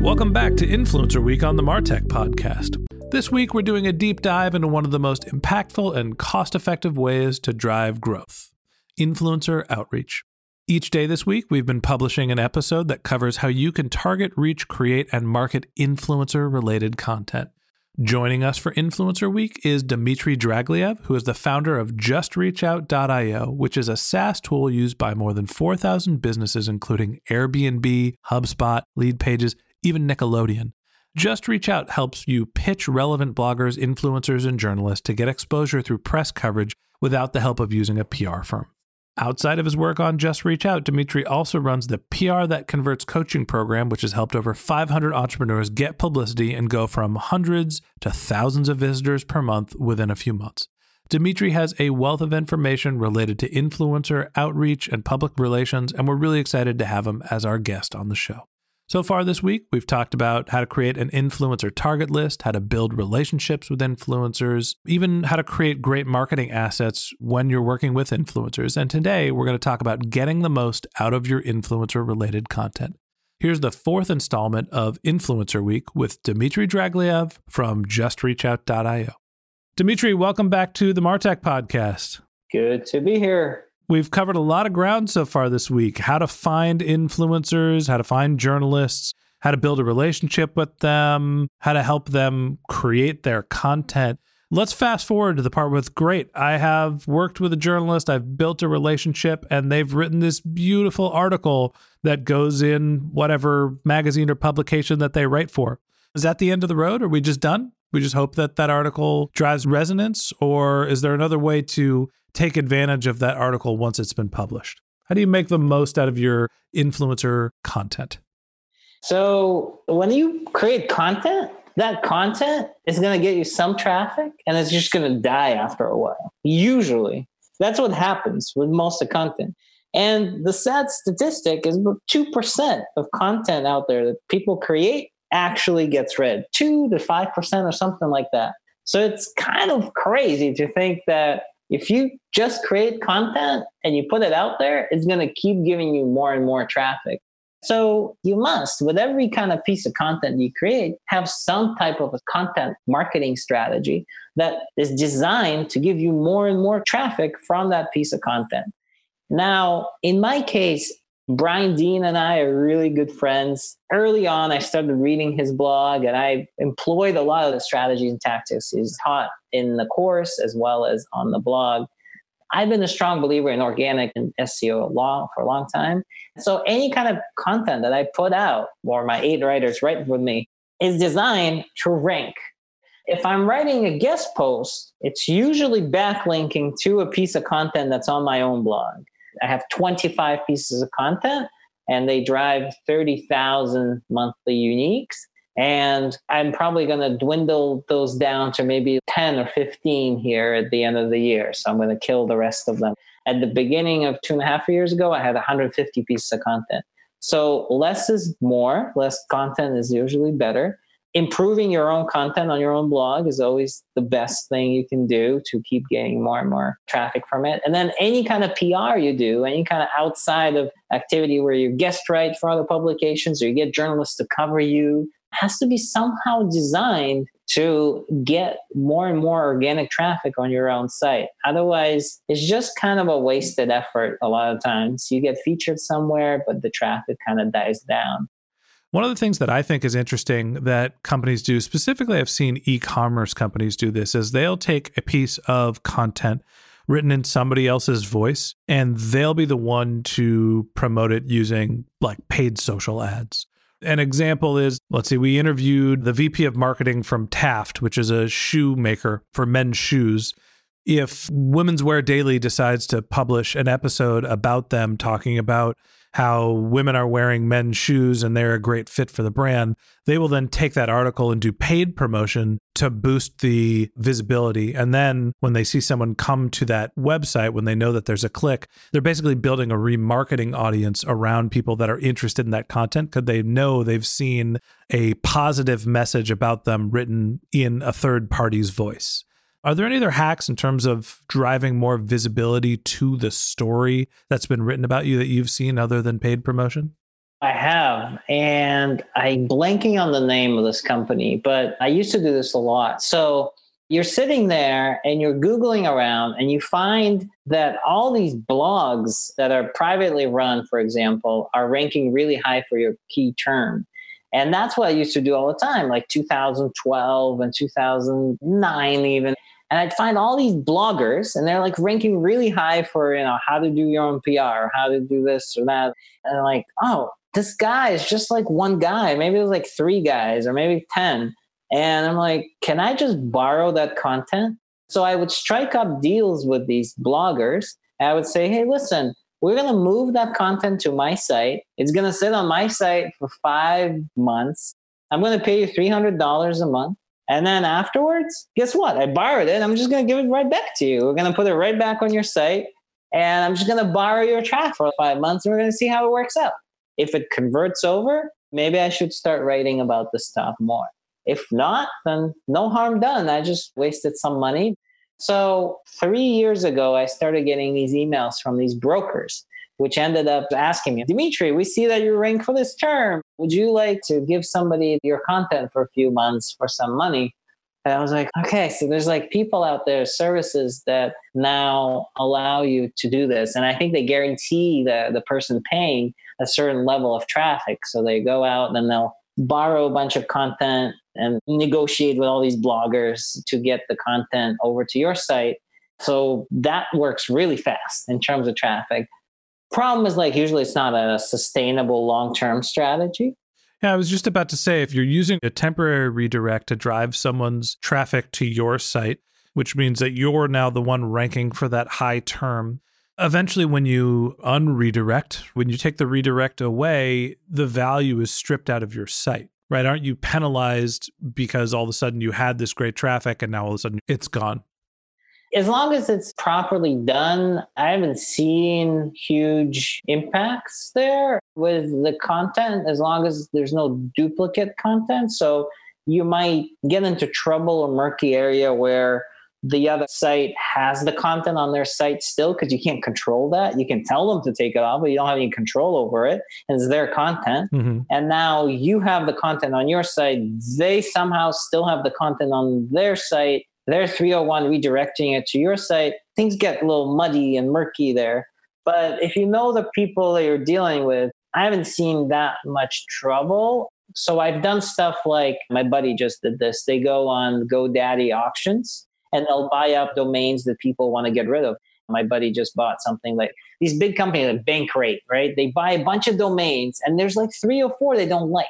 Welcome back to Influencer Week on the Martech Podcast. This week, we're doing a deep dive into one of the most impactful and cost effective ways to drive growth influencer outreach. Each day this week, we've been publishing an episode that covers how you can target, reach, create, and market influencer related content. Joining us for Influencer Week is Dmitry Dragilev, who is the founder of JustReachOut.io, which is a SaaS tool used by more than 4,000 businesses, including Airbnb, HubSpot, Leadpages, even Nickelodeon. Just Reach Out helps you pitch relevant bloggers, influencers, and journalists to get exposure through press coverage without the help of using a PR firm. Outside of his work on Just Reach Out, Dmitry also runs the PR That Converts coaching program, which has helped over 500 entrepreneurs get publicity and go from hundreds to thousands of visitors per month within a few months. Dmitry has a wealth of information related to influencer outreach and public relations, and we're really excited to have him as our guest on the show. So far this week, we've talked about how to create an influencer target list, how to build relationships with influencers, even how to create great marketing assets when you're working with influencers. And today, we're going to talk about getting the most out of your influencer related content. Here's the fourth installment of Influencer Week with Dmitry Dragilev from JustReachOut.io. Dmitry, welcome back to the Martech podcast. Good to be here. We've covered a lot of ground so far this week how to find influencers, how to find journalists, how to build a relationship with them, how to help them create their content. Let's fast forward to the part with great. I have worked with a journalist, I've built a relationship, and they've written this beautiful article that goes in whatever magazine or publication that they write for. Is that the end of the road? Are we just done? We just hope that that article drives resonance, or is there another way to take advantage of that article once it's been published? How do you make the most out of your influencer content? So, when you create content, that content is going to get you some traffic and it's just going to die after a while. Usually, that's what happens with most of content. And the sad statistic is 2% of content out there that people create actually gets read, 2 to 5% or something like that. So it's kind of crazy to think that if you just create content and you put it out there, it's going to keep giving you more and more traffic. So you must, with every kind of piece of content you create, have some type of a content marketing strategy that is designed to give you more and more traffic from that piece of content. Now, in my case, Brian Dean and I are really good friends. Early on, I started reading his blog and I employed a lot of the strategies and tactics he's taught in the course as well as on the blog. I've been a strong believer in organic and SEO law for a long time. So any kind of content that I put out or my eight writers write with me is designed to rank. If I'm writing a guest post, it's usually backlinking to a piece of content that's on my own blog. I have 25 pieces of content and they drive 30,000 monthly uniques. And I'm probably going to dwindle those down to maybe 10 or 15 here at the end of the year. So I'm going to kill the rest of them. At the beginning of two and a half years ago, I had 150 pieces of content. So less is more, less content is usually better. Improving your own content on your own blog is always the best thing you can do to keep getting more and more traffic from it. And then any kind of PR you do, any kind of outside of activity where you guest write for other publications or you get journalists to cover you has to be somehow designed to get more and more organic traffic on your own site. Otherwise, it's just kind of a wasted effort a lot of times. You get featured somewhere, but the traffic kind of dies down. One of the things that I think is interesting that companies do, specifically, I've seen e commerce companies do this, is they'll take a piece of content written in somebody else's voice and they'll be the one to promote it using like paid social ads. An example is let's see, we interviewed the VP of marketing from Taft, which is a shoe maker for men's shoes. If Women's Wear Daily decides to publish an episode about them talking about how women are wearing men's shoes and they're a great fit for the brand, they will then take that article and do paid promotion to boost the visibility. And then when they see someone come to that website, when they know that there's a click, they're basically building a remarketing audience around people that are interested in that content because they know they've seen a positive message about them written in a third party's voice. Are there any other hacks in terms of driving more visibility to the story that's been written about you that you've seen other than paid promotion? I have, and I'm blanking on the name of this company, but I used to do this a lot. So you're sitting there and you're Googling around and you find that all these blogs that are privately run, for example, are ranking really high for your key term. And that's what I used to do all the time, like 2012 and 2009, even and I'd find all these bloggers and they're like ranking really high for, you know, how to do your own PR how to do this or that. And I'm like, oh, this guy is just like one guy. Maybe it was like three guys or maybe 10. And I'm like, can I just borrow that content? So I would strike up deals with these bloggers. I would say, hey, listen, we're going to move that content to my site. It's going to sit on my site for five months. I'm going to pay you $300 a month. And then afterwards, guess what? I borrowed it. I'm just going to give it right back to you. We're going to put it right back on your site. And I'm just going to borrow your track for five months and we're going to see how it works out. If it converts over, maybe I should start writing about this stuff more. If not, then no harm done. I just wasted some money. So, three years ago, I started getting these emails from these brokers which ended up asking me, Dmitry, we see that you're rank for this term. Would you like to give somebody your content for a few months for some money? And I was like, okay, so there's like people out there, services that now allow you to do this. And I think they guarantee the, the person paying a certain level of traffic. So they go out and they'll borrow a bunch of content and negotiate with all these bloggers to get the content over to your site. So that works really fast in terms of traffic. Problem is like usually it's not a sustainable long term strategy. Yeah, I was just about to say if you're using a temporary redirect to drive someone's traffic to your site, which means that you're now the one ranking for that high term. Eventually, when you unredirect, when you take the redirect away, the value is stripped out of your site, right? Aren't you penalized because all of a sudden you had this great traffic and now all of a sudden it's gone? As long as it's properly done, I haven't seen huge impacts there with the content as long as there's no duplicate content. So you might get into trouble or murky area where the other site has the content on their site still because you can't control that. You can tell them to take it off, but you don't have any control over it. And it's their content. Mm-hmm. And now you have the content on your site. They somehow still have the content on their site their 301 redirecting it to your site, things get a little muddy and murky there. But if you know the people that you're dealing with, I haven't seen that much trouble. So I've done stuff like my buddy just did this. They go on GoDaddy auctions and they'll buy up domains that people want to get rid of. My buddy just bought something like these big companies like Bankrate, right? They buy a bunch of domains and there's like three or four they don't like.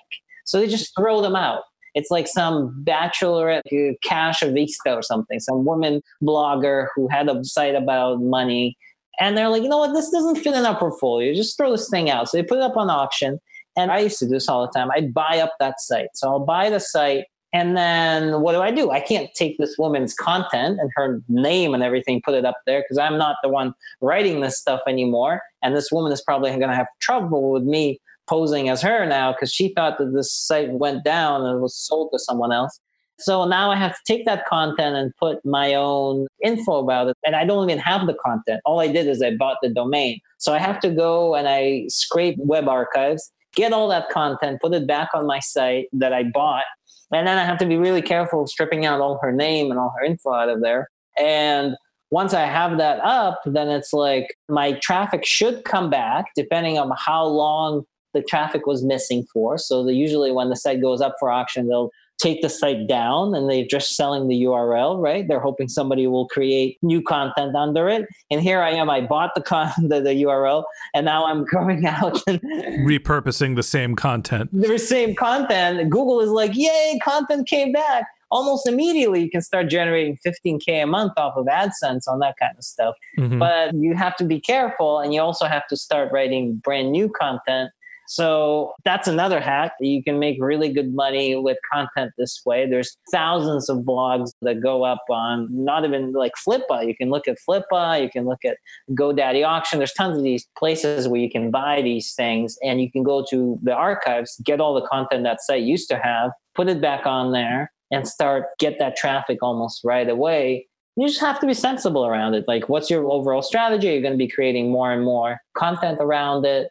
So they just throw them out. It's like some bachelorette cash vista or something, some woman blogger who had a site about money. And they're like, you know what, this doesn't fit in our portfolio. Just throw this thing out. So they put it up on auction. And I used to do this all the time. I'd buy up that site. So I'll buy the site. And then what do I do? I can't take this woman's content and her name and everything, put it up there because I'm not the one writing this stuff anymore. And this woman is probably going to have trouble with me posing as her now because she thought that this site went down and was sold to someone else. So now I have to take that content and put my own info about it. And I don't even have the content. All I did is I bought the domain. So I have to go and I scrape web archives, get all that content, put it back on my site that I bought. And then I have to be really careful stripping out all her name and all her info out of there. And once I have that up, then it's like my traffic should come back depending on how long the traffic was missing for. So the, usually when the site goes up for auction, they'll take the site down and they're just selling the URL, right? They're hoping somebody will create new content under it. And here I am, I bought the con- the, the URL and now I'm going out and repurposing the same content. The same content. Google is like, yay, content came back. Almost immediately, you can start generating 15K a month off of AdSense on that kind of stuff. Mm-hmm. But you have to be careful and you also have to start writing brand new content so that's another hack. You can make really good money with content this way. There's thousands of blogs that go up on not even like Flippa. You can look at Flippa, you can look at GoDaddy auction. There's tons of these places where you can buy these things and you can go to the archives, get all the content that site used to have, put it back on there and start get that traffic almost right away you just have to be sensible around it. Like, what's your overall strategy? You're going to be creating more and more content around it.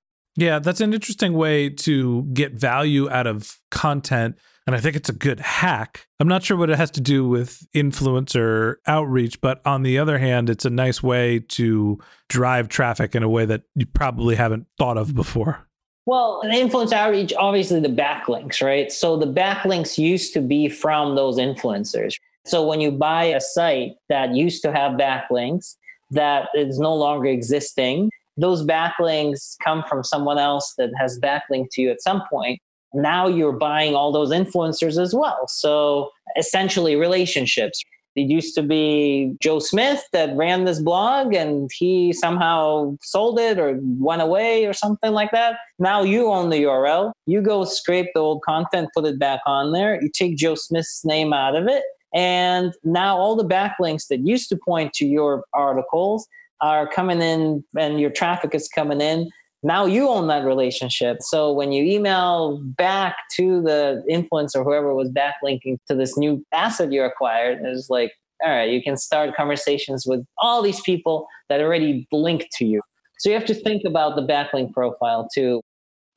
Yeah, that's an interesting way to get value out of content and I think it's a good hack. I'm not sure what it has to do with influencer outreach, but on the other hand, it's a nice way to drive traffic in a way that you probably haven't thought of before. Well, an outreach, obviously the backlinks, right? So the backlinks used to be from those influencers. So when you buy a site that used to have backlinks that is no longer existing, those backlinks come from someone else that has backlinked to you at some point now you're buying all those influencers as well. So essentially, relationships. It used to be Joe Smith that ran this blog and he somehow sold it or went away or something like that. Now you own the URL. You go scrape the old content, put it back on there. You take Joe Smith's name out of it. And now all the backlinks that used to point to your articles are coming in and your traffic is coming in now you own that relationship. So when you email back to the influencer, whoever was backlinking to this new asset you acquired, it's like, all right, you can start conversations with all these people that already linked to you. So you have to think about the backlink profile too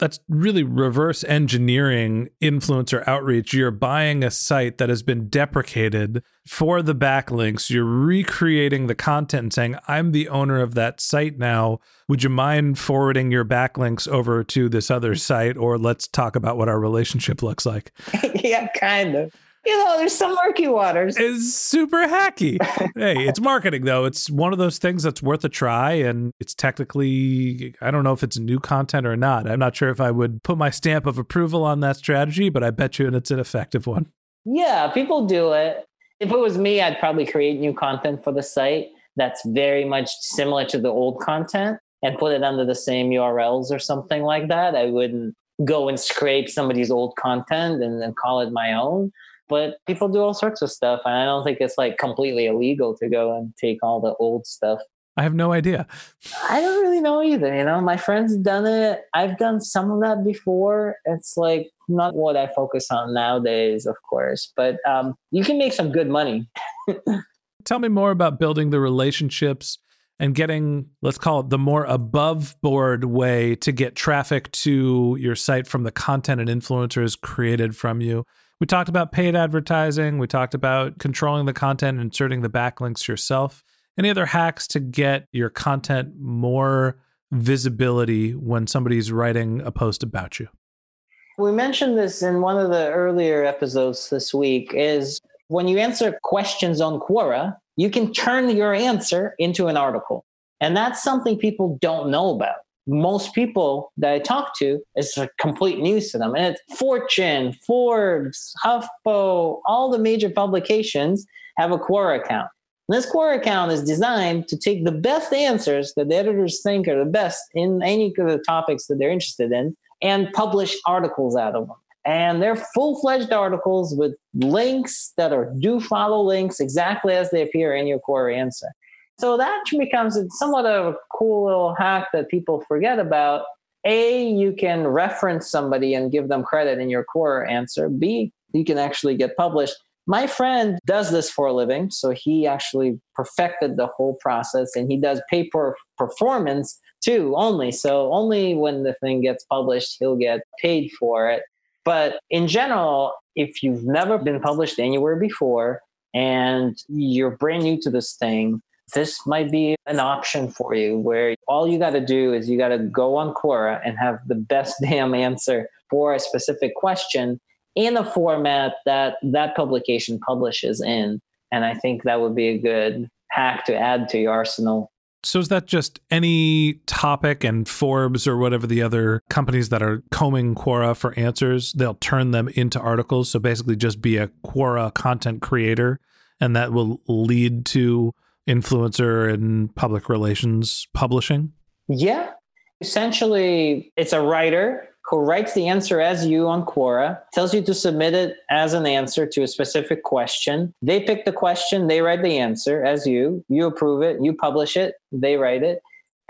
that's really reverse engineering influencer outreach. You're buying a site that has been deprecated for the backlinks. You're recreating the content and saying, I'm the owner of that site now. Would you mind forwarding your backlinks over to this other site? Or let's talk about what our relationship looks like. yeah, kind of. You know, there's some murky waters. It's super hacky. hey, it's marketing though. It's one of those things that's worth a try and it's technically I don't know if it's new content or not. I'm not sure if I would put my stamp of approval on that strategy, but I bet you and it's an effective one. Yeah, people do it. If it was me, I'd probably create new content for the site that's very much similar to the old content and put it under the same URLs or something like that. I wouldn't go and scrape somebody's old content and then call it my own. But people do all sorts of stuff. And I don't think it's like completely illegal to go and take all the old stuff. I have no idea. I don't really know either. You know, my friend's done it. I've done some of that before. It's like not what I focus on nowadays, of course, but um, you can make some good money. Tell me more about building the relationships and getting, let's call it the more above board way to get traffic to your site from the content and influencers created from you. We talked about paid advertising. We talked about controlling the content, inserting the backlinks yourself. Any other hacks to get your content more visibility when somebody's writing a post about you? We mentioned this in one of the earlier episodes this week is when you answer questions on Quora, you can turn your answer into an article. And that's something people don't know about. Most people that I talk to, it's a complete news to them. And it's Fortune, Forbes, HuffPo, all the major publications have a Quora account. And this Quora account is designed to take the best answers that the editors think are the best in any of the topics that they're interested in and publish articles out of them. And they're full fledged articles with links that are do follow links exactly as they appear in your Quora answer. So that becomes somewhat of a cool little hack that people forget about. A, you can reference somebody and give them credit in your Quora answer. B, you can actually get published. My friend does this for a living, so he actually perfected the whole process and he does pay per performance too, only. So only when the thing gets published, he'll get paid for it. But in general, if you've never been published anywhere before and you're brand new to this thing, this might be an option for you where all you got to do is you got to go on Quora and have the best damn answer for a specific question in a format that that publication publishes in. And I think that would be a good hack to add to your arsenal. So is that just any topic and Forbes or whatever the other companies that are combing Quora for answers, they'll turn them into articles. So basically just be a Quora content creator and that will lead to influencer and public relations publishing? Yeah. Essentially, it's a writer who writes the answer as you on Quora, tells you to submit it as an answer to a specific question. They pick the question, they write the answer as you, you approve it, you publish it, they write it.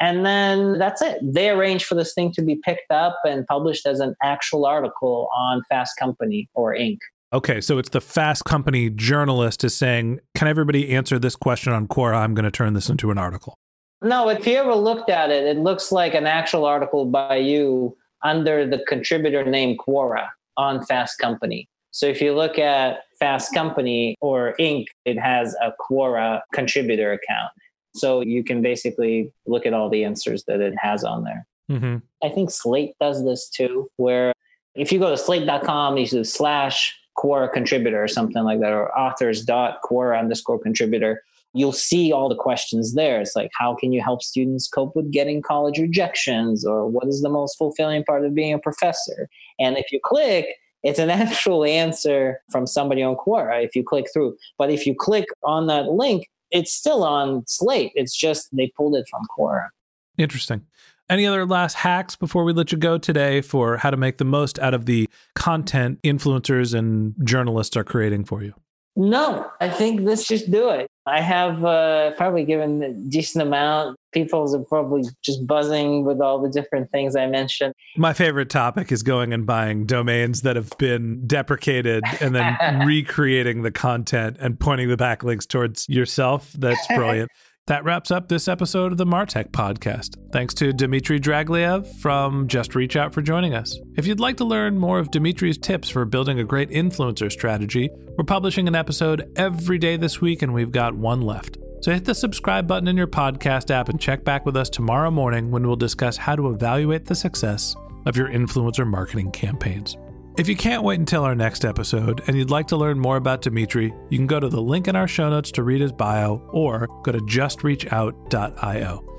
And then that's it. They arrange for this thing to be picked up and published as an actual article on Fast Company or Inc. Okay, so it's the Fast Company journalist is saying, "Can everybody answer this question on Quora? I'm going to turn this into an article." No, if you ever looked at it, it looks like an actual article by you under the contributor name Quora on Fast Company. So if you look at Fast Company or Inc., it has a Quora contributor account. So you can basically look at all the answers that it has on there. Mm-hmm. I think Slate does this too, where if you go to slate.com, you do slash Quora contributor or something like that, or authors dot Quora underscore contributor, you'll see all the questions there. It's like, how can you help students cope with getting college rejections? Or what is the most fulfilling part of being a professor? And if you click, it's an actual answer from somebody on Quora if you click through. But if you click on that link, it's still on Slate. It's just they pulled it from Quora. Interesting. Any other last hacks before we let you go today for how to make the most out of the content influencers and journalists are creating for you? No, I think let's just do it. I have uh, probably given a decent amount. People are probably just buzzing with all the different things I mentioned. My favorite topic is going and buying domains that have been deprecated and then recreating the content and pointing the backlinks towards yourself. That's brilliant. That wraps up this episode of the Martech podcast. Thanks to Dmitry Dragilev from Just Reach Out for joining us. If you'd like to learn more of Dmitry's tips for building a great influencer strategy, we're publishing an episode every day this week and we've got one left. So hit the subscribe button in your podcast app and check back with us tomorrow morning when we'll discuss how to evaluate the success of your influencer marketing campaigns. If you can't wait until our next episode and you'd like to learn more about Dmitry, you can go to the link in our show notes to read his bio or go to justreachout.io.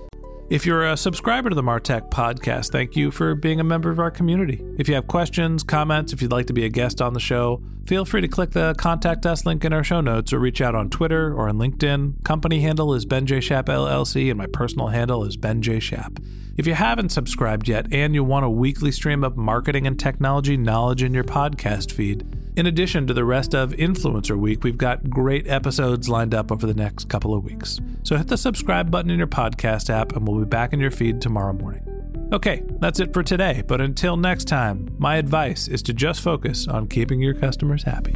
If you're a subscriber to the Martech podcast, thank you for being a member of our community. If you have questions, comments, if you'd like to be a guest on the show, feel free to click the contact us link in our show notes or reach out on Twitter or on LinkedIn. Company handle is Ben J. Shap LLC and my personal handle is Ben J. Shap. If you haven't subscribed yet and you want a weekly stream of marketing and technology knowledge in your podcast feed, in addition to the rest of Influencer Week, we've got great episodes lined up over the next couple of weeks. So hit the subscribe button in your podcast app and we'll be back in your feed tomorrow morning. Okay, that's it for today, but until next time, my advice is to just focus on keeping your customers happy.